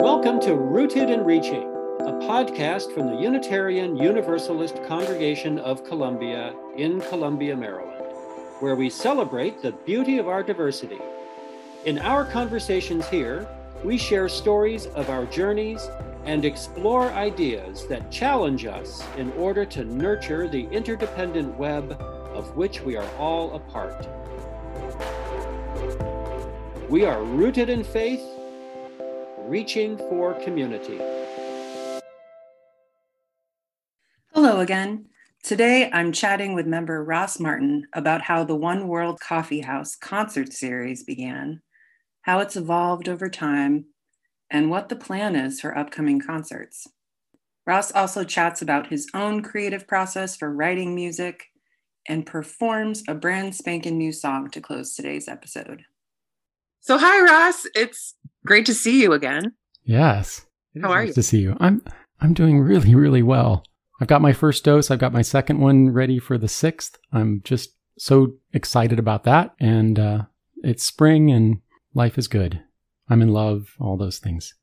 Welcome to Rooted and Reaching, a podcast from the Unitarian Universalist Congregation of Columbia in Columbia, Maryland, where we celebrate the beauty of our diversity. In our conversations here, we share stories of our journeys and explore ideas that challenge us in order to nurture the interdependent web of which we are all a part. We are rooted in faith reaching for community. Hello again. Today I'm chatting with member Ross Martin about how the One World Coffee House concert series began, how it's evolved over time, and what the plan is for upcoming concerts. Ross also chats about his own creative process for writing music and performs a brand spanking new song to close today's episode. So, hi, Ross. It's great to see you again. Yes. How are nice you? To see you. I'm I'm doing really really well. I've got my first dose. I've got my second one ready for the sixth. I'm just so excited about that. And uh, it's spring and life is good. I'm in love. All those things.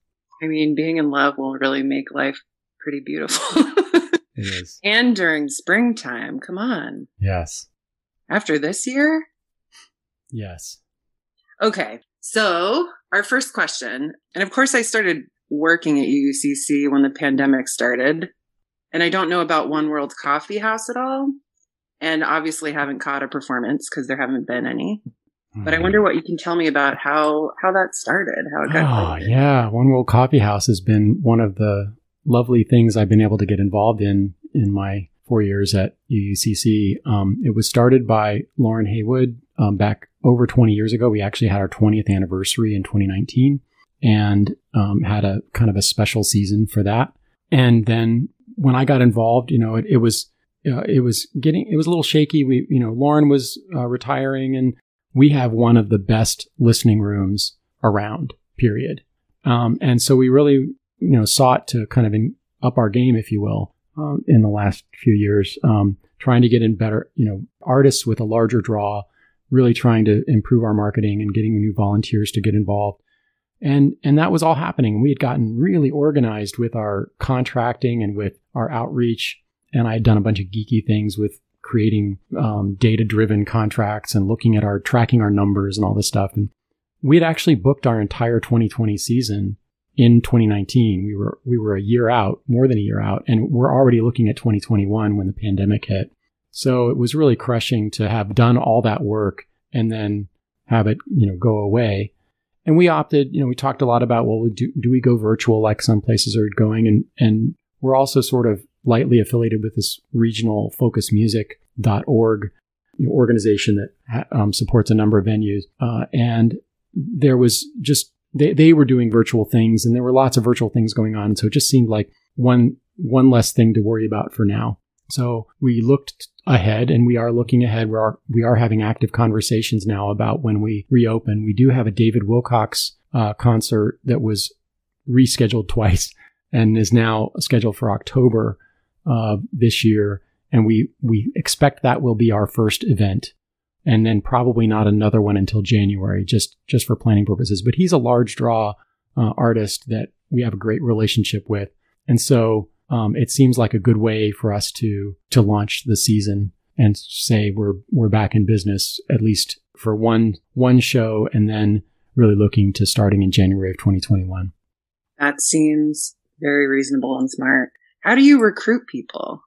I mean, being in love will really make life pretty beautiful. It is. and during springtime, come on. Yes. After this year? Yes. Okay. So, our first question, and of course, I started working at UUCC when the pandemic started, and I don't know about One World Coffee House at all, and obviously haven't caught a performance because there haven't been any. But I wonder hmm. what you can tell me about how how that started, how it got. Oh, yeah. One World Coffee House has been one of the lovely things I've been able to get involved in in my four years at UUCC. Um, it was started by Lauren Haywood um, back over 20 years ago. We actually had our 20th anniversary in 2019 and um, had a kind of a special season for that. And then when I got involved, you know, it, it was uh, it was getting it was a little shaky. We you know Lauren was uh, retiring and we have one of the best listening rooms around, period. Um, and so we really, you know, sought to kind of in, up our game, if you will, um, in the last few years, um, trying to get in better, you know, artists with a larger draw, really trying to improve our marketing and getting new volunteers to get involved. And, and that was all happening. We had gotten really organized with our contracting and with our outreach. And I had done a bunch of geeky things with creating um, data driven contracts and looking at our tracking our numbers and all this stuff. And we had actually booked our entire 2020 season in 2019. We were we were a year out, more than a year out, and we're already looking at 2021 when the pandemic hit. So it was really crushing to have done all that work and then have it, you know, go away. And we opted, you know, we talked a lot about, well, do, do we go virtual like some places are going? And, and we're also sort of lightly affiliated with this regional focusmusic.org organization that um, supports a number of venues. Uh, and there was just, they, they were doing virtual things and there were lots of virtual things going on. So it just seemed like one, one less thing to worry about for now. So we looked ahead and we are looking ahead. We are, we are having active conversations now about when we reopen. We do have a David Wilcox uh, concert that was rescheduled twice and is now scheduled for October uh, this year. And we, we expect that will be our first event and then probably not another one until January, just, just for planning purposes. But he's a large draw uh, artist that we have a great relationship with. And so um, it seems like a good way for us to to launch the season and say we're we're back in business at least for one one show and then really looking to starting in January of 2021. That seems very reasonable and smart. How do you recruit people?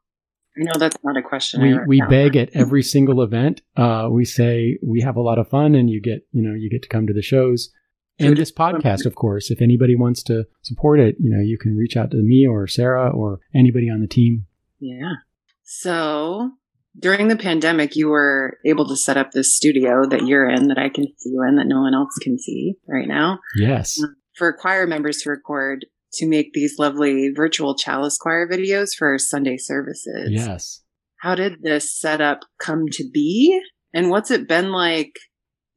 I know that's not a question. We we beg at every single event. Uh, we say we have a lot of fun and you get you know you get to come to the shows. And this podcast, of course, if anybody wants to support it, you know, you can reach out to me or Sara or anybody on the team. Yeah. So during the pandemic, you were able to set up this studio that you're in, that I can see you in, that no one else can see right now, Yes. for choir members to record to make these lovely virtual chalice choir videos for Sunday services. Yes. How did this setup come to be? And what's it been like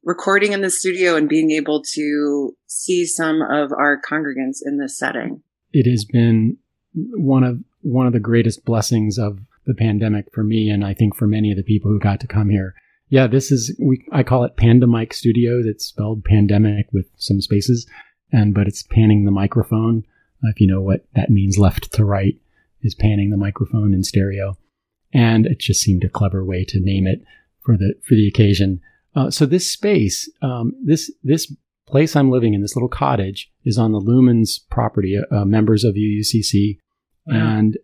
recording in the studio and being able to see some of our congregants in this setting? it has been one of one of the greatest blessings of the pandemic for me and I think for many of the people who got to come here. Yeah, this is we I call it Pandemic Studios. It's spelled pandemic with some spaces. and but it's panning the microphone. Uh, if you know what that means, left to right is panning the microphone in stereo, and it just seemed a clever way to name it for the for the occasion. Uh, so this space, um, this this place I'm living in, this little cottage, is on the Lumens property, uh, members of UUCC, and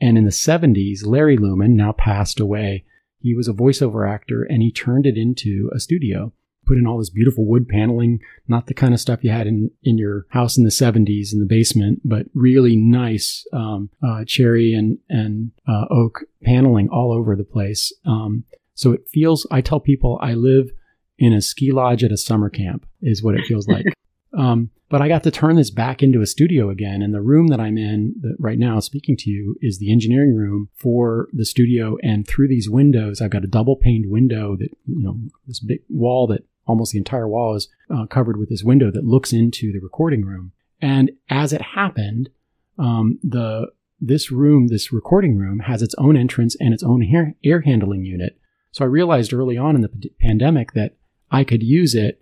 and in the 70s, Larry Lumen now passed away. He was a voiceover actor, and he turned it into a studio put in all this beautiful wood paneling, not the kind of stuff you had in, in your house in the 70s in the basement, but really nice um, uh, cherry and, and uh, oak paneling all over the place. Um, so it feels, I tell people I live in a ski lodge at a summer camp, is what it feels like. um, but I got to turn this back into a studio again. And the room that I'm in that right now, speaking to you, is the engineering room for the studio. And through these windows, I've got a double paned window that, you know, this big wall that almost the entire wall is uh, covered with this window that looks into the recording room. And as it happened, um, the this room, this recording room, has its own entrance and its own air, air handling unit. So I realized early on in the p- pandemic that I could use it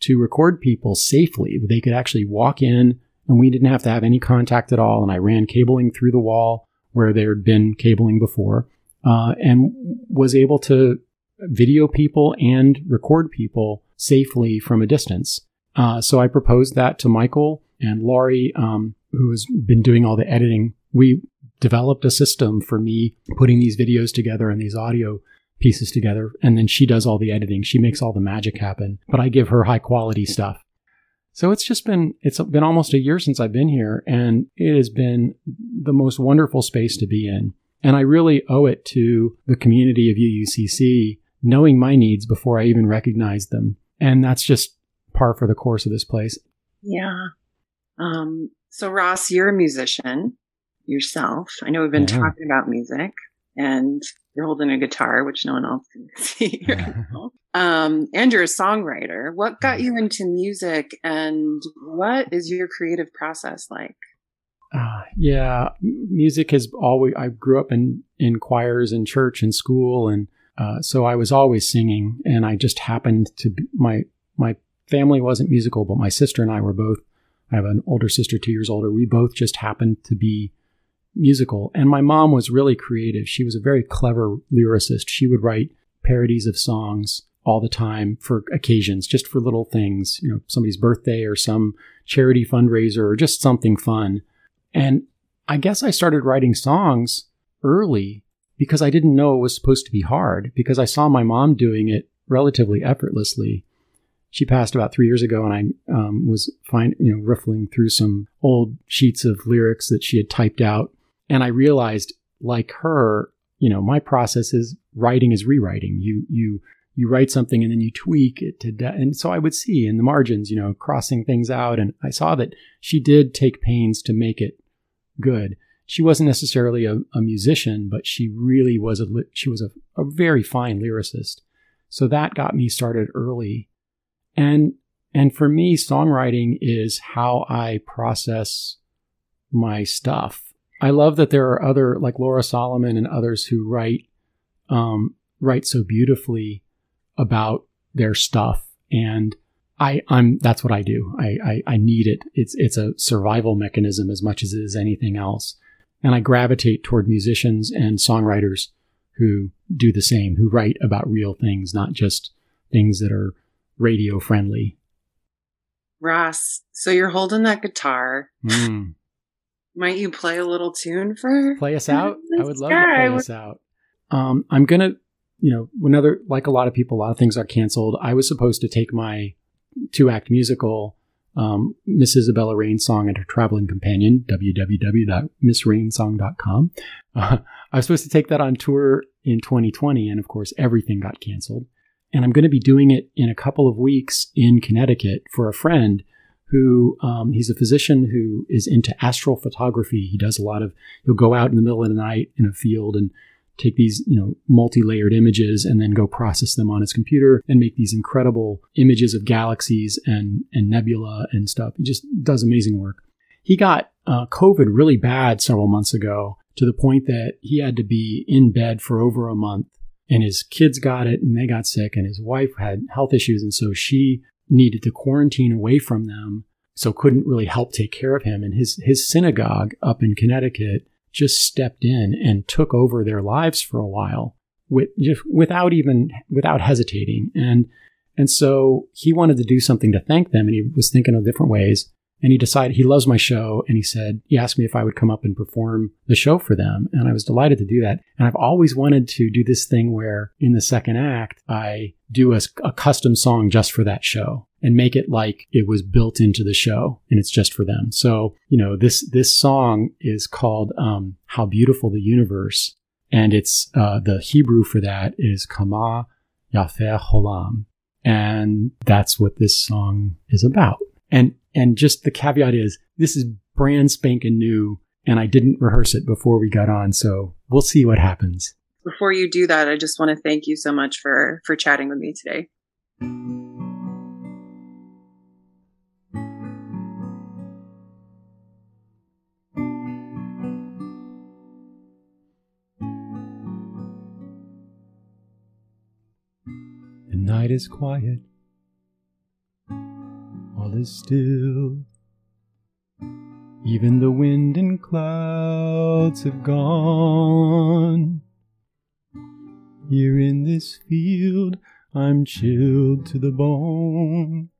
to record people safely. They could actually walk in and we didn't have to have any contact at all. And I ran cabling through the wall where there had been cabling before uh, and was able to video people and record people safely from a distance. Uh, so I proposed that to Michael and Laurie, um, who has been doing all the editing. We developed a system for me putting these videos together and these audio pieces together. And then she does all the editing. She makes all the magic happen, but I give her high quality stuff. So it's just been, it's been almost a year since I've been here and it has been the most wonderful space to be in. And I really owe it to the community of UUCC knowing my needs before I even recognized them. And that's just par for the course of this place. Yeah. Um, so, Ross, you're a musician yourself. I know we've been yeah. talking about music and you're holding a guitar, which no one else can see um, and you're a songwriter. What got you into music and what is your creative process like? Uh, yeah, music has always, I grew up in, in choirs in church and school and uh, so I was always singing, and I just happened to be, my my family wasn't musical, but my sister and I were both. I have an older sister, two years older. We both just happened to be musical, and my mom was really creative. She was a very clever lyricist. She would write parodies of songs all the time for occasions, just for little things, you know, somebody's birthday or some charity fundraiser or just something fun. And I guess I started writing songs early because I didn't know it was supposed to be hard because I saw my mom doing it relatively effortlessly. She passed about three years ago, and I um, was fine, you know, riffling through some old sheets of lyrics that she had typed out, and I realized, like her, you know, my process is writing is rewriting. You you you write something and then you tweak it to and so I would see in the margins, you know, crossing things out, and I saw that she did take pains to make it good she wasn't necessarily a, a, musician, but she really was a she was a, a very fine lyricist. So that got me started early. And and for me, songwriting is how I process my stuff. I love that there are other like Laura Solomon and others who write um, write so beautifully about their stuff and I, I'm that's what I do. I, I, I need it. It's it's a survival mechanism as much as it is anything else. And I gravitate toward musicians and songwriters who do the same, who write about real things, not just things that are radio friendly. Ross, so you're holding that guitar. Mm. Might you play a little tune for play us out? I would love guy. to play us out. Um, I'm gonna, you know, another like a lot of people, a lot of things are canceled. I was supposed to take my two act musical um, Miss Isabella Rain's song and her traveling companion, www.missrainsong.com. Uh, I was supposed to take that on tour in 2020, and of course, everything got canceled. And I'm going to be doing it in a couple of weeks in Connecticut for a friend who um, he's a physician who is into astral photography. He does a lot of, he'll go out in the middle of the night in a field and take these, you know, multi-layered images and then go process them on his computer and make these incredible images of galaxies and, and nebula and stuff. He just does amazing work. He got uh, COVID really bad several months ago to the point that he had to be in bed for over a month and his kids got it and they got sick and his wife had health issues. And so she needed to quarantine away from them so couldn't really help take care of him. And his, his synagogue up in Connecticut just stepped in and took over their lives for a while with, without even, without hesitating. And, and so he wanted to do something to thank them and he was thinking of different ways. And he decided he loves my show and he said, he asked me if I would come up and perform the show for them. And I was delighted to do that. And I've always wanted to do this thing where in the second act, I do a, a custom song just for that show and make it like it was built into the show and it's just for them. So, you know, this, this song is called, um, How Beautiful the Universe. And it's, uh, the Hebrew for that is Kama Yafer Holam. And that's what this song is about. And, and just the caveat is this is brand spanking new and I didn't rehearse it before we got on. So we'll see what happens. Before you do that, I just want to thank you so much for, for chatting with me today. The night is quiet, still. Even the wind and clouds have gone. Here in this field, I'm chilled to the bone,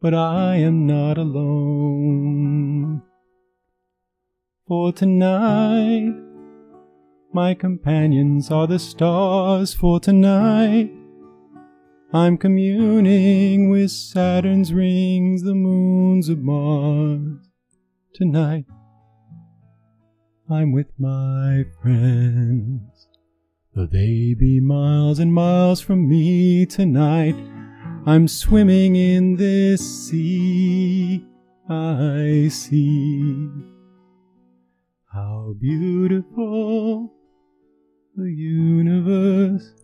but I am not alone. For tonight, my companions are the stars for tonight. I'm communing with Saturn's rings, the moons of Mars. Tonight, I'm with my friends. Though they be miles and miles from me tonight, I'm swimming in this sea I see. How beautiful the universe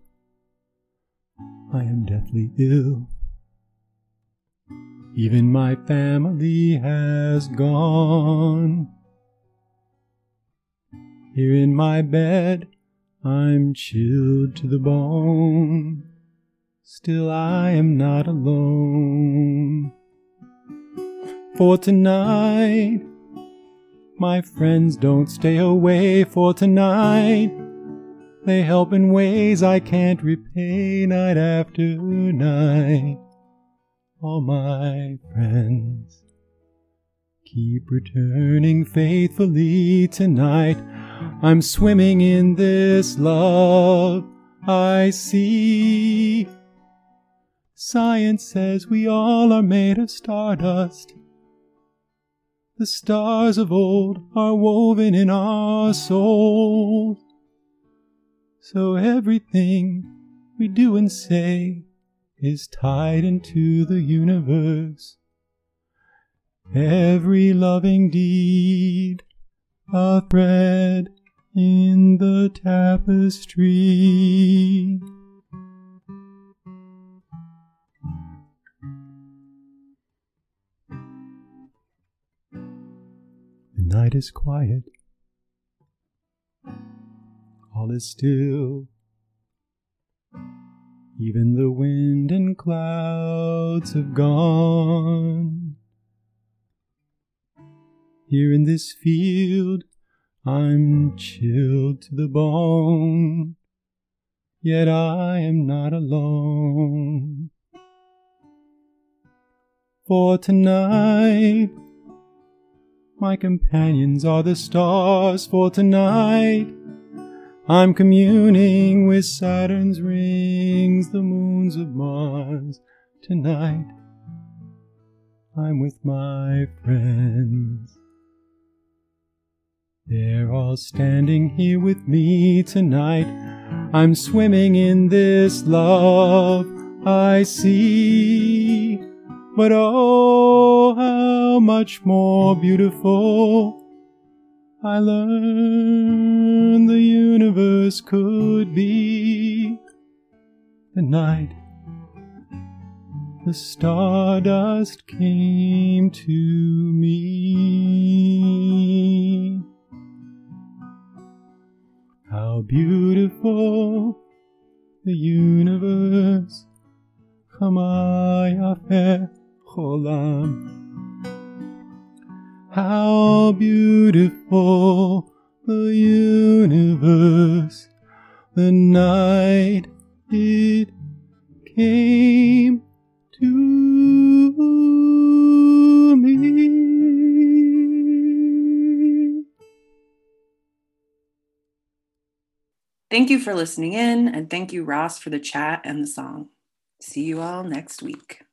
I am deathly ill. Even my family has gone. Here in my bed, I'm chilled to the bone. Still, I am not alone. For tonight, my friends don't stay away for tonight. They help in ways I can't repay night after night. All my friends keep returning faithfully tonight. I'm swimming in this love I see. Science says we all are made of stardust. The stars of old are woven in our souls. So everything we do and say is tied into the universe. Every loving deed, a thread in the tapestry. The night is quiet all is still. Even the wind and clouds have gone. Here in this field, I'm chilled to the bone, yet I am not alone. For tonight, my companions are the stars for tonight. I'm communing with Saturn's rings, the moons of Mars. Tonight, I'm with my friends. They're all standing here with me tonight. I'm swimming in this love I see. But oh, how much more beautiful. I learned the universe could be the night the stardust came to me. How beautiful the universe, Chamaya Cholam. How beautiful the universe, the night it came to me. Thank you for listening in, and thank you, Ross, for the chat and the song. See you all next week.